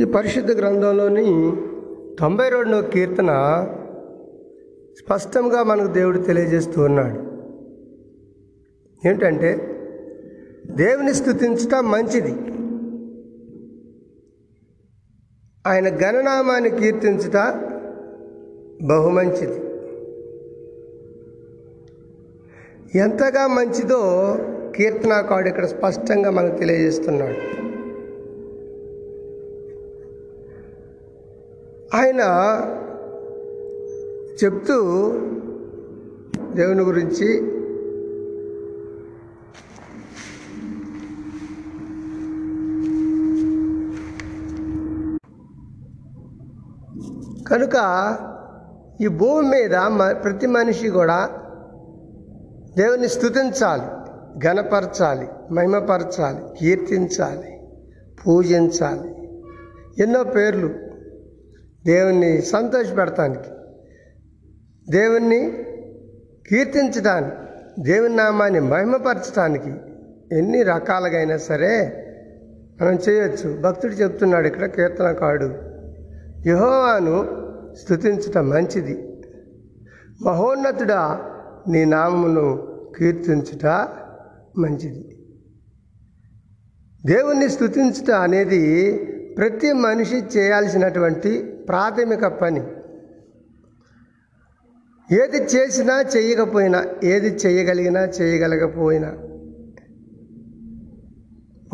ఈ పరిశుద్ధ గ్రంథంలోని తొంభై రెండవ కీర్తన స్పష్టంగా మనకు దేవుడు తెలియజేస్తూ ఉన్నాడు. ఏంటంటే దేవుని స్థుతించటం మంచిది. ఆయన గణనామాన్ని కీర్తించుట బహు మంచిది ఎంతగా మంచిదో కీర్తనాకాడు ఇక్కడ స్పష్టంగా మనకు తెలియజేస్తున్నాడు. ఆయన చెప్తూ దేవుని గురించి కనుక ఈ భూమి మీద మ- ప్రతి మనిషి కూడా దేవుని స్థుతించాలి ఘనపరచాలి మహిమపరచాలి కీర్తించాలి పూజించాలి. ఎన్నో పేర్లు. దేవుణ్ణి సంతోషపెడటానికి దేవుణ్ణి కీర్తించడానికి దేవుని నామాన్ని మహిమపరచడానికి ఎన్ని రకాలుగా అయినా సరే మనం చేయొచ్చు. భక్తుడు చెప్తున్నాడు ఇక్కడ కీర్తనకాడు యహోవాను స్థుతించటం మంచిది. మహోన్నతుడా నీ నామమును కీర్తించుట మంచిది. దేవుణ్ణి స్థుతించుట అనేది ప్రతి మనిషి చేయాల్సినటువంటి ప్రాథమిక పని. ఏది చేసినా చేయకపోయినా ఏది చేయగలిగినా చేయగలగపోయినా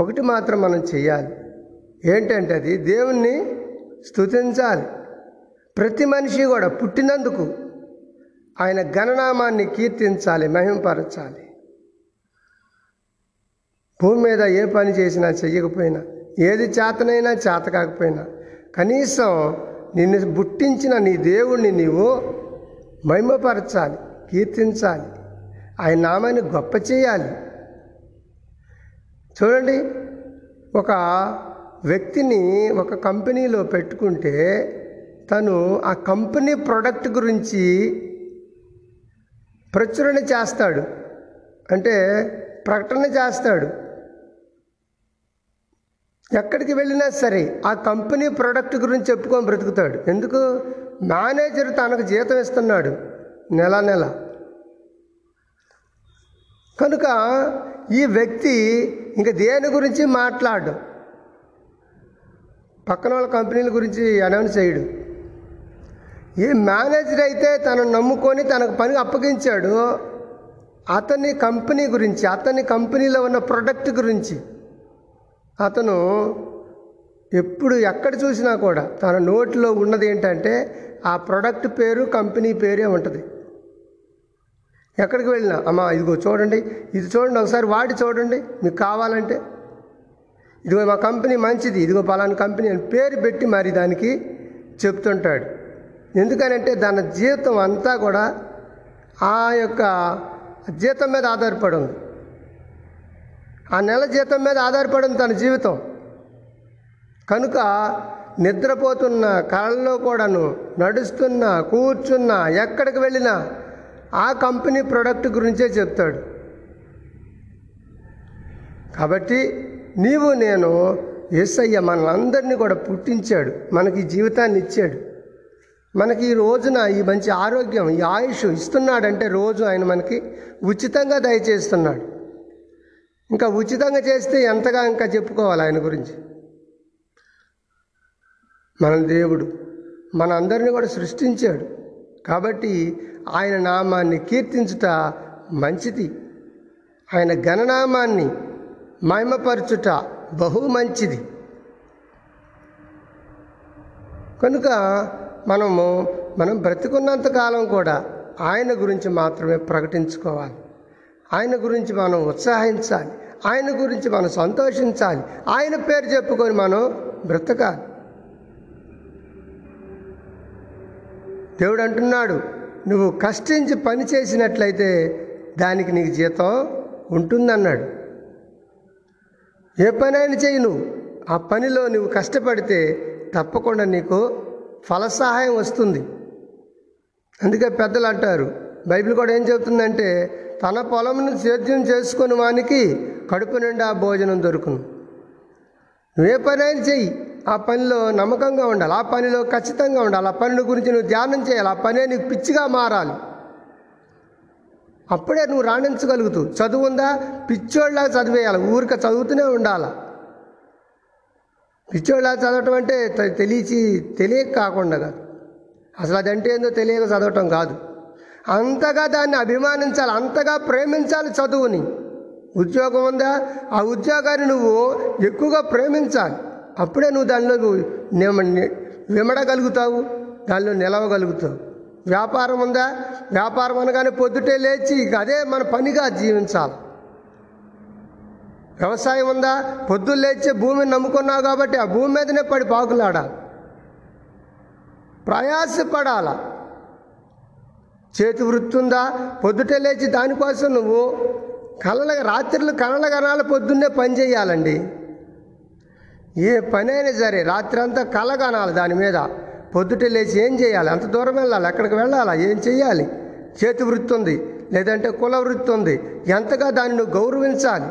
ఒకటి మాత్రం మనం చేయాలి. ఏంటంటే అది దేవుణ్ణి స్థుతించాలి ప్రతి మనిషి కూడా పుట్టినందుకు ఆయన గణనామాన్ని కీర్తించాలి మహింపరచాలి. భూమి మీద ఏ పని చేసినా చెయ్యకపోయినా ఏది చేతనైనా చేత కాకపోయినా కనీసం నిన్ను పుట్టించిన నీ దేవుణ్ణి నీవు మహిమపరచాలి కీర్తించాలి. ఆయన నామాన్ని గొప్ప చేయాలి. చూడండి ఒక వ్యక్తిని ఒక కంపెనీలో పెట్టుకుంటే తను ఆ కంపెనీ ప్రొడక్ట్ గురించి ప్రచురణ చేస్తాడు. అంటే ప్రకటన చేస్తాడు. ఎక్కడికి వెళ్ళినా సరే ఆ కంపెనీ ప్రోడక్ట్ గురించి చెప్పుకొని బ్రతుకుతాడు. ఎందుకు? మేనేజర్ తనకు జీతం ఇస్తున్నాడు నెల నెల. కనుక ఈ వ్యక్తి ఇంక దేని గురించి మాట్లాడు? పక్కన వాళ్ళ కంపెనీల గురించి అనౌన్స్ చేయడు. ఈ మేనేజర్ అయితే తను నమ్ముకొని తనకు పని అప్పగించాడు. అతని కంపెనీ గురించి అతని కంపెనీలో ఉన్న ప్రొడక్ట్ గురించి. అతను ఎప్పుడు ఎక్కడ చూసినా కూడా తన నోటిలో ఉన్నది ఏంటంటే ఆ ప్రోడక్ట్ పేరు కంపెనీ పేరే ఉంటుంది. ఎక్కడికి వెళ్ళినా అమ్మా ఇదిగో చూడండి ఇది చూడండి ఒకసారి వాడి చూడండి మీకు కావాలంటే. ఇదిగో మా కంపెనీ మంచిది ఇదిగో పలానా కంపెనీ అని పేరు పెట్టి మరి దానికి చెప్తుంటాడు. ఎందుకనంటే దాని జీవితం అంతా కూడా ఆ యొక్క జీతం మీద ఆధారపడి ఉంది. ఆ నెల జీతం మీద ఆధారపడింది తన జీవితం. కనుక నిద్రపోతున్న కళ్ళలో కూడాను నడుస్తున్నా కూర్చున్నా ఎక్కడికి వెళ్ళినా ఆ కంపెనీ ప్రొడక్ట్ గురించే చెప్తాడు. కాబట్టి నీవు నేను ఏసయ్య మనందరినీ కూడా పుట్టించాడు. మనకి జీవితాన్ని ఇచ్చాడు. మనకి ఈ రోజున ఈ మంచి ఆరోగ్యం ఈ ఆయుష్ ఇస్తున్నాడంటే రోజు ఆయన మనకి ఉచితంగా దయచేస్తున్నాడు. ఇంకా ఉచితంగా చేస్తే ఎంతగా ఇంకా చెప్పుకోవాలి ఆయన గురించి? మన దేవుడు మన అందరిని కూడా సృష్టించాడు. కాబట్టి ఆయన నామాన్ని కీర్తించుట మంచిది. ఆయన గణనామాన్ని మహిమపరచుట బహు మంచిది. కనుక మనము మనం బ్రతికున్నంత కాలం కూడా ఆయన గురించి మాత్రమే ప్రకటించుకోవాలి. ఆయన గురించి మనం ఉత్సాహించాలి. ఆయన గురించి మనం సంతోషించాలి. ఆయన పేరు చెప్పుకొని మనం బ్రతకాలి. దేవుడు అంటున్నాడు నువ్వు కష్టించి పని చేసినట్లయితే దానికి నీకు జీతం ఉంటుందన్నాడు. ఏ పనైనా చేయి నువ్వు. ఆ పనిలో నువ్వు కష్టపడితే తప్పకుండా నీకు ఫల సహాయం వస్తుంది. అందుకే పెద్దలు అంటారు బైబిల్ కూడా ఏం చెబుతుందంటే తన పొలంను సేద్యం చేసుకుని వానికి కడుపు నిండా భోజనం దొరుకును. నువ్వే పనైనా చెయ్యి. ఆ పనిలో నమ్మకంగా ఉండాలి. ఆ పనిలో ఖచ్చితంగా ఉండాలి. ఆ పనుల గురించి నువ్వు ధ్యానం చేయాలి. ఆ పనే నీకు పిచ్చిగా మారాలి. అప్పుడే నువ్వు రాణించగలుగుతావు. చదువు ఉందా? పిచ్చోళ్ళలా చదివేయాలి. ఊరిక చదువుతూనే ఉండాలి. పిచ్చోళ్ళలా చదవటం అంటే తెలిసి తెలియక కాకుండా అసలు అదంటే ఏందో తెలియక చదవటం కాదు. అంతగా దాన్ని అభిమానించాలి అంతగా ప్రేమించాలి చదువుని. ఉద్యోగం ఉందా? ఆ ఉద్యోగాన్ని నువ్వు ఎక్కువగా ప్రేమించాలి. అప్పుడే నువ్వు దానిలో విమడగలుగుతావు దానిలో నిలవగలుగుతావు. వ్యాపారం ఉందా? వ్యాపారం అనగానే పొద్దుటే లేచి ఇక అదే మన పనిగా జీవించాలి. వ్యవసాయం ఉందా? పొద్దున్న లేచి భూమిని నమ్ముకున్నావు కాబట్టి ఆ భూమి మీదనే పడి పాకులాడాలి ప్రయాసపడాలా? చేతి వృత్తి ఉందా? పొద్దుటే లేచి దానికోసం నువ్వు కళ్ళ రాత్రులు కళ్ళ కనాల పొద్దున్నే పని చేయాలండి. ఏ పని అయినా సరే రాత్రి అంతా కళ కనాలి దాని మీద. పొద్దుటే లేచి ఏం చేయాలి? అంత దూరం వెళ్ళాలి? ఎక్కడికి వెళ్ళాలా? ఏం చేయాలి? చేతి వృత్తి ఉంది. లేదంటే కుల వృత్తి ఉంది. ఎంతగా దాన్ని నువ్వు గౌరవించాలి?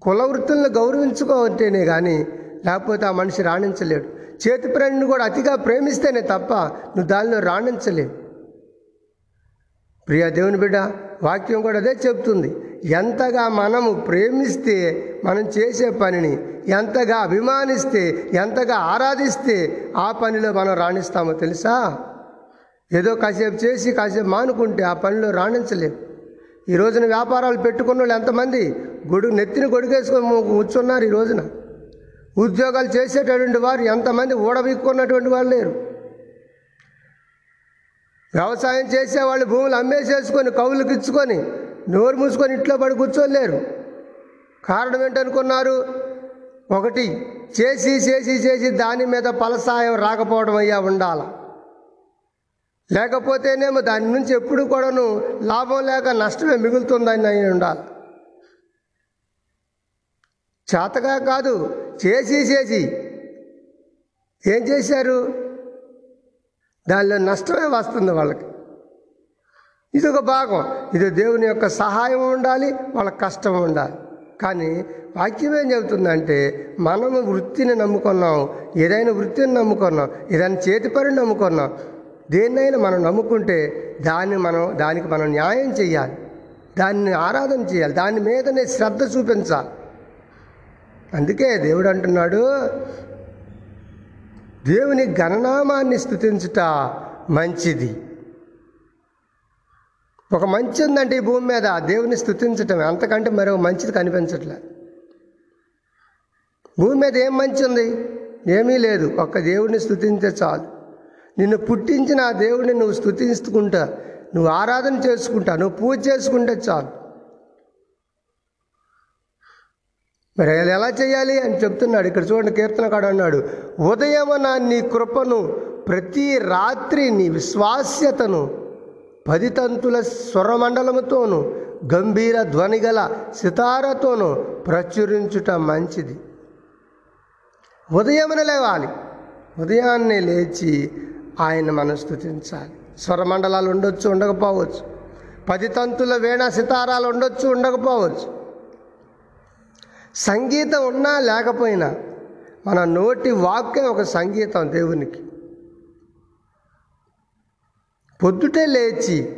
కుల వృత్తులను గౌరవించుకోవటేనే కానీ లేకపోతే ఆ మనిషి రాణించలేడు. చేతి ప్రేణిని కూడా అతిగా ప్రేమిస్తేనే తప్ప నువ్వు దానిలో రాణించలేవు. ప్రియ దేవుని బిడ్డ వాక్యం కూడా అదే చెప్తుంది ఎంతగా మనము ప్రేమిస్తే మనం చేసే పనిని ఎంతగా అభిమానిస్తే ఎంతగా ఆరాధిస్తే ఆ పనిలో మనం రాణిస్తామో తెలుసా? ఏదో కాసేపు చేసి కాసేపు మానుకుంటే ఆ పనిలో రాణించలేము ఈ రోజున వ్యాపారాలు పెట్టుకున్న వాళ్ళు ఎంతమంది? గొడుగు నెత్తిన గొడుగేసుకొని కూర్చున్నారు ఈ రోజున. ఉద్యోగాలు చేసేటటువంటి వారు ఎంతమంది ఊడవిక్కున్నటువంటి వాళ్ళు లేరు. వ్యవసాయం చేసే వాళ్ళు భూములు అమ్మేసేసుకొని కవులకు ఇచ్చుకొని నోరు మూసుకొని ఇంట్లో పడి కూర్చోలేరు కారణం ఏంటనుకున్నారు? ఒకటి చేసి చేసి చేసి దాని మీద ఫలసాయం రాకపోవడం అయ్యా ఉండాల. లేకపోతేనేమో దాని నుంచి ఎప్పుడు కూడాను లాభం లేక నష్టమే మిగులుతుందని అయి ఉండాలి. చేతగా కాదు చేసి చేసి. ఏం చేశారు? దానిలో నష్టమే వస్తుంది వాళ్ళకి. ఇది ఒక భాగం. ఇది దేవుని యొక్క సహాయం ఉండాలి వాళ్ళ కష్టం ఉండాలి. కానీ వాక్యం ఏం చెబుతుందంటే మనము వృత్తిని నమ్ముకున్నాం ఏదైనా వృత్తిని నమ్ముకున్నాం ఏదైనా చేతి పని నమ్ముకున్నాం దేన్నైనా మనం నమ్ముకుంటే దాన్ని మనం దానికి మనం న్యాయం చేయాలి దాన్ని ఆరాధన చేయాలి దాని మీదనే శ్రద్ధ చూపించాలి. అందుకే దేవుడు అంటున్నాడు దేవుని గణనామాన్ని స్థుతించుట మంచిది. ఒక మంచి ఉందంటే ఈ భూమి మీద దేవుని స్థుతించటం అంతకంటే మరో మంచిది కనిపించట్లే. భూమి మీద ఏం మంచి ఉంది? ఏమీ లేదు. ఒక్క దేవుడిని స్థుతించే చాలు. నిన్ను పుట్టించిన ఆ దేవుడిని నువ్వు స్థుతించుకుంటా నువ్వు ఆరాధన చేసుకుంటా నువ్వు పూజ చేసుకుంటే చాలు. మరి ఎలా చేయాలి అని చెప్తున్నాడు. ఇక్కడ చూడండి కీర్తనకాడు అన్నాడు ఉదయమున నీ కృపను ప్రతి రాత్రి నీ విశ్వాస్యతను పది తంతుల స్వరమండలముతోను గంభీర ధ్వనిగల సితారతోనూ ప్రచురించుట మంచిది. ఉదయమున లేవాలి. ఉదయాన్నే లేచి ఆయన మనం స్థుతించాలి స్వరమండలాలు ఉండొచ్చు ఉండకపోవచ్చు. పది తంతుల వేణ సితారాలు ఉండొచ్చు ఉండకపోవచ్చు. సంగీతం ఉన్నా లేకపోయినా మన నోటి వాక్యం ఒక సంగీతం దేవునికి. పొద్దుటే లేచి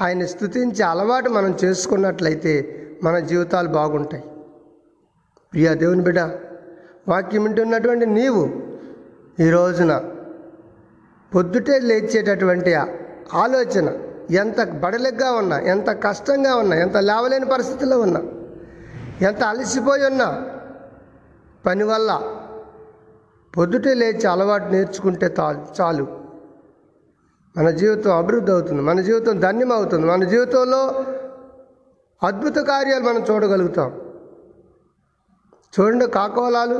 ఆయన స్థుతించే అలవాటు మనం చేసుకున్నట్లయితే మన జీవితాలు బాగుంటాయి. ప్రియా దేవుని బిడ్డ వాక్యం వింటున్నటువంటి నీవు ఈ రోజున పొద్దుటే లేచేటటువంటి ఆలోచన ఎంత బడలిగ్గా ఉన్నా ఎంత కష్టంగా ఉన్నా ఎంత లేవలేని పరిస్థితిలో ఉన్నా ఎంత అలసిపోయి ఉన్నా? పని వల్ల పొద్దుటే లేచి అలవాటు నేర్చుకుంటే చాలు మన జీవితం అభివృద్ధి అవుతుంది మన జీవితం ధన్యం అవుతుంది మన జీవితంలో అద్భుత కార్యాలు మనం చూడగలుగుతాం. చూడండి కాకోలాలు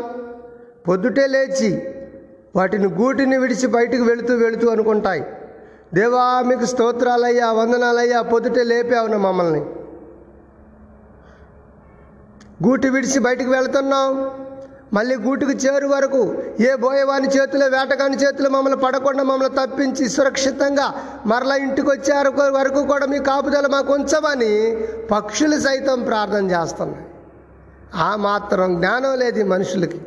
పొద్దుటే లేచి వాటిని గూటిని విడిచి బయటికి వెళుతూ వెళుతూ అనుకుంటాయి. దేవా మీకు స్తోత్రాలయ్యా వందనాలయ్యా పొద్దుటే లేపావున మమ్మల్ని. గూటి విడిచి బయటికి వెళుతున్నాం. మళ్ళీ గూటికి చేరు వరకు ఏ బోయవాని చేతిలో వేటగాని చేతిలో మమ్మల్ని పడకుండా మమ్మల్ని తప్పించి సురక్షితంగా మరలా ఇంటికి వచ్చే వరకు కూడా మీ కాపుదల మాకు ఉంచమని పక్షులు సైతం ప్రార్థన చేస్తున్నాయి. ఆ మాత్రం జ్ఞానం లేదు మనుషులకి.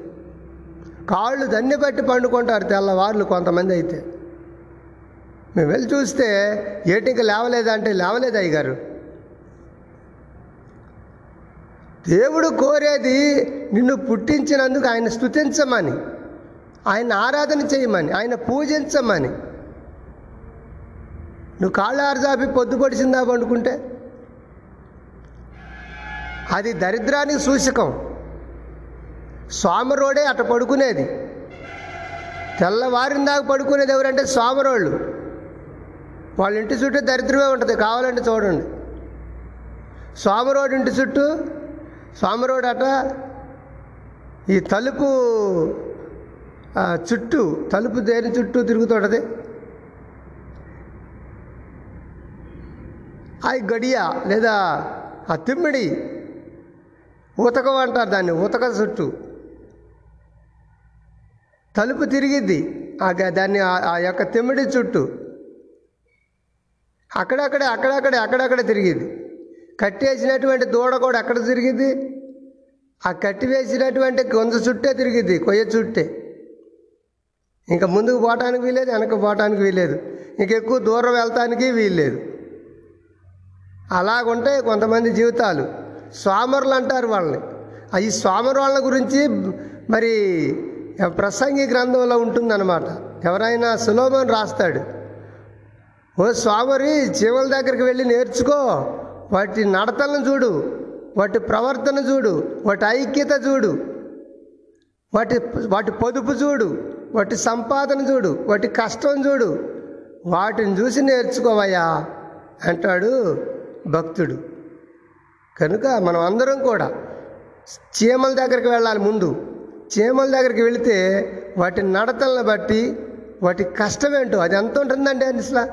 కాళ్ళు దన్ని బట్టి పండుకుంటారు తెల్లవార్లు కొంతమంది అయితే. మేము వెళ్ళి చూస్తే ఏటికి లేవలేదంటే లేవలేదు అయ్యగారు. దేవుడు కోరేది నిన్ను పుట్టించినందుకు ఆయన స్థుతించమని ఆయన ఆరాధన చేయమని ఆయన పూజించమని. నువ్వు కాళ్ళు ఆరజాపి పొద్దు పొడిచిందా అది దరిద్రానికి సూచకం. స్వామరోడే అట పడుకునేది. తెల్లవారిన దాకా పడుకునేది ఎవరంటే స్వామరోళ్ళు వాళ్ళ ఇంటి చుట్టూ దరిద్రమే ఉంటుంది కావాలంటే చూడండి. స్వామరోడు ఇంటి చుట్టూ స్వామిరోడట అట ఈ తలుపు చుట్టూ తలుపు దేని చుట్టూ తిరుగుతుంటది. ఆ గడియ లేదా ఆ తిమ్మిడి ఉతకం అంటారు దాన్ని ఉతక చుట్టూ. తలుపు తిరిగిద్ది ఆ దాన్ని ఆ- ఆ యొక్క తిమ్మిడి చుట్టూ. అక్కడక్కడే అక్కడక్కడే అక్కడక్కడే తిరిగిద్ది. కట్టేసినటువంటి దూడ కూడా ఎక్కడ తిరిగిద్ది? ఆ కట్టి వేసినటువంటి గొంజ చుట్టే తిరిగింది కొయ్య చుట్టే. ఇంకా ముందుకు పోవటానికి వీలేదు వెనక్కి పోవటానికి వీలేదు ఇంక ఎక్కువ దూరం వెళ్తానికి వీల్లేదు. అలాగుంటే కొంతమంది జీవితాలు. స్వామరులు అంటారు వాళ్ళని. ఈ స్వామరు వాళ్ళ గురించి మరి ప్రసంగి గ్రంథంలో ఉంటుందన్నమాట. ఎవరైనా సులోభం రాస్తాడు ఓ స్వామరి జీవుల దగ్గరికి వెళ్ళి నేర్చుకో. వాటి నడతలను చూడు వాటి ప్రవర్తన చూడు వాటి ఐక్యత చూడు వాటి వాటి పొదుపు చూడు వాటి సంపాదన చూడు వాటి కష్టం చూడు వాటిని చూసి నేర్చుకోవయ్యా అంటాడు భక్తుడు. కనుక మనం అందరం కూడా చీమల దగ్గరికి వెళ్ళాలి ముందు. చీమల దగ్గరికి వెళితే వాటి నడతలను బట్టి వాటి కష్టం ఏంటో అది ఎంత ఉంటుందండి అసలు?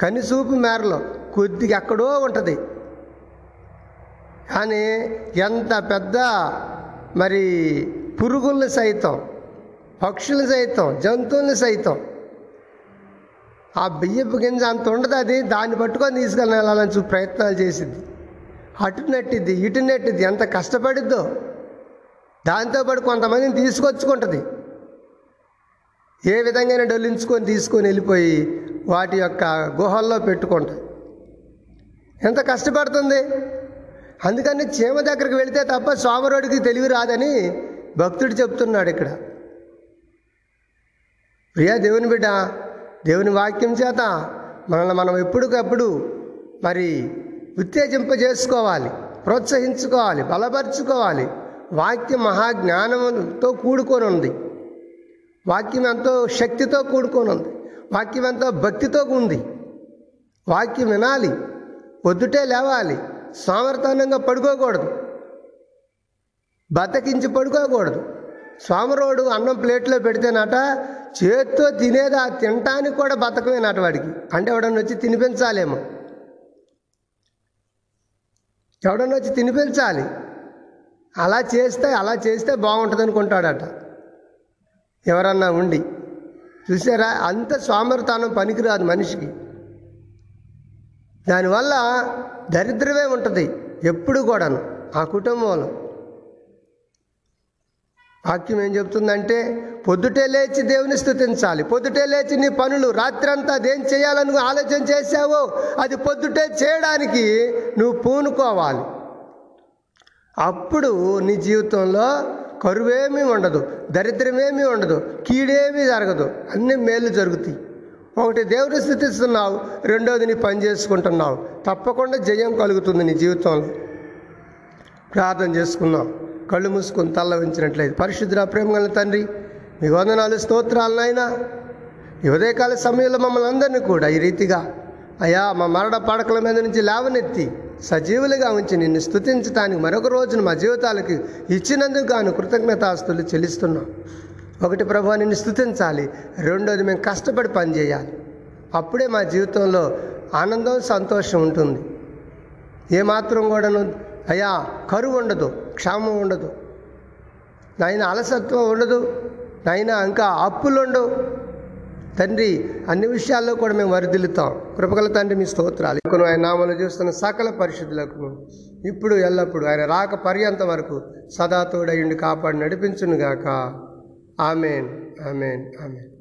కనిసూపు మేరలో. కొద్దిగా ఎక్కడో ఉంటుంది. కానీ ఎంత పెద్ద మరి పురుగుల్ని సైతం పక్షులు సైతం జంతువుల్ని సైతం ఆ బియ్యపు గింజ అంత ఉండదు అది దాన్ని పట్టుకొని తీసుకొని వెళ్ళాలని చూ ప్రయత్నాలు చేసిద్ది అటు నెట్టిద్ది ఇటు నెట్టిద్ది ఎంత కష్టపడిద్దో. దాంతోపాటు కొంతమందిని తీసుకొచ్చుకుంటుంది. ఏ విధంగా డొల్లించుకొని తీసుకొని వెళ్ళిపోయి వాటి యొక్క గుహల్లో పెట్టుకుంటుంది. ఎంత కష్టపడుతుంది? అందుకని చీమ దగ్గరికి వెళితే తప్ప సోమరుడికి తెలివి రాదని భక్తుడు చెప్తున్నాడు ఇక్కడ. ప్రియా దేవుని బిడ్డ దేవుని వాక్యం చేత మనల్ని మనం ఎప్పటికప్పుడు మరి ఉత్తేజింపజేసుకోవాలి ప్రోత్సహించుకోవాలి బలపరుచుకోవాలి. వాక్యం మహాజ్ఞానంతో కూడుకొని ఉంది. వాక్యం ఎంతో శక్తితో కూడుకొని ఉంది. వాక్యం ఎంతో భక్తితో ఉంది. వాక్యం వినాలి. పొద్దుటే లేవాలి సామర్థ్యంగా పడుకోకూడదు. బతకించి పడుకోకూడదు. సోమరోడు అన్నం ప్లేట్లో పెడితేనట చేత్తో తినేది ఆ తినటానికి కూడా బతకమేనట వాడికి. అంటే ఎవడన్నా వచ్చి తినిపించాలేమో. ఎవడన్నా వచ్చి తినిపించాలి. అలా చేస్తే అలా చేస్తే బాగుంటుంది అనుకుంటాడట ఎవరన్నా ఉండి. చూసారా? అంత సోమరితనం పనికిరాదు మనిషికి. దానివల్ల దరిద్రమే ఉంటుంది ఎప్పుడు కూడాను ఆ కుటుంబంలో. వాక్యం ఏం చెప్తుందంటే పొద్దుటే లేచి దేవుని స్థుతించాలి పొద్దుటే లేచి నీ పనులు రాత్రంతా అదేం చేయాలని ఆలోచన చేశావో అది పొద్దుటే చేయడానికి నువ్వు పూనుకోవాలి. అప్పుడు నీ జీవితంలో కరువేమీ ఉండదు దరిద్రమేమీ ఉండదు కీడేమీ జరగదు అన్ని మేలు జరుగుతాయి. ఒకటి దేవుని స్థుతిస్తున్నావు రెండోది నీ పని చేసుకుంటున్నావు. తప్పకుండా జయం కలుగుతుంది నీ జీవితంలో. ప్రార్థన చేసుకున్నావు కళ్ళు మూసుకొని తల్ల ఉంచినట్లయితే పరిశుద్ధ ప్రేమగల తండ్రి మీ వందనాలు స్తోత్రాలనైనా ఈ ఉదయకాల సమయంలో మమ్మల్ని అందరినీ కూడా ఈ రీతిగా అయా మా మరణ పడకల మీద నుంచి లేవనెత్తి సజీవులుగా ఉంచి నిన్ను స్థుతించడానికి మరొక రోజును మా జీవితాలకి ఇచ్చినందుకు గాను కృతజ్ఞతాస్తులు చెల్లిస్తున్నాం. ఒకటి ప్రభు నిన్ను స్థుతించాలి. రెండోది మేము కష్టపడి పని చేయాలి. అప్పుడే మా జీవితంలో ఆనందం సంతోషం ఉంటుంది. ఏమాత్రం కూడాను అయ్యా కరువు ఉండదు క్షామం ఉండదు. నాయన అలసత్వం ఉండదు నాయన ఇంకా అప్పులు ఉండవు. తండ్రి అన్ని విషయాల్లో కూడా మేము వరిదిల్లుతాం కృపగల తండ్రి మీ స్తోత్రాలు. ఇప్పుడు ఆయన నామలు చూస్తున్న సకల పరిశుద్ధులకు ఇప్పుడు ఎల్లప్పుడు ఆయన రాక పర్యంత వరకు సదా తోడయుండి కాపాడి నడిపించునుగాక. Amén, amén, amén.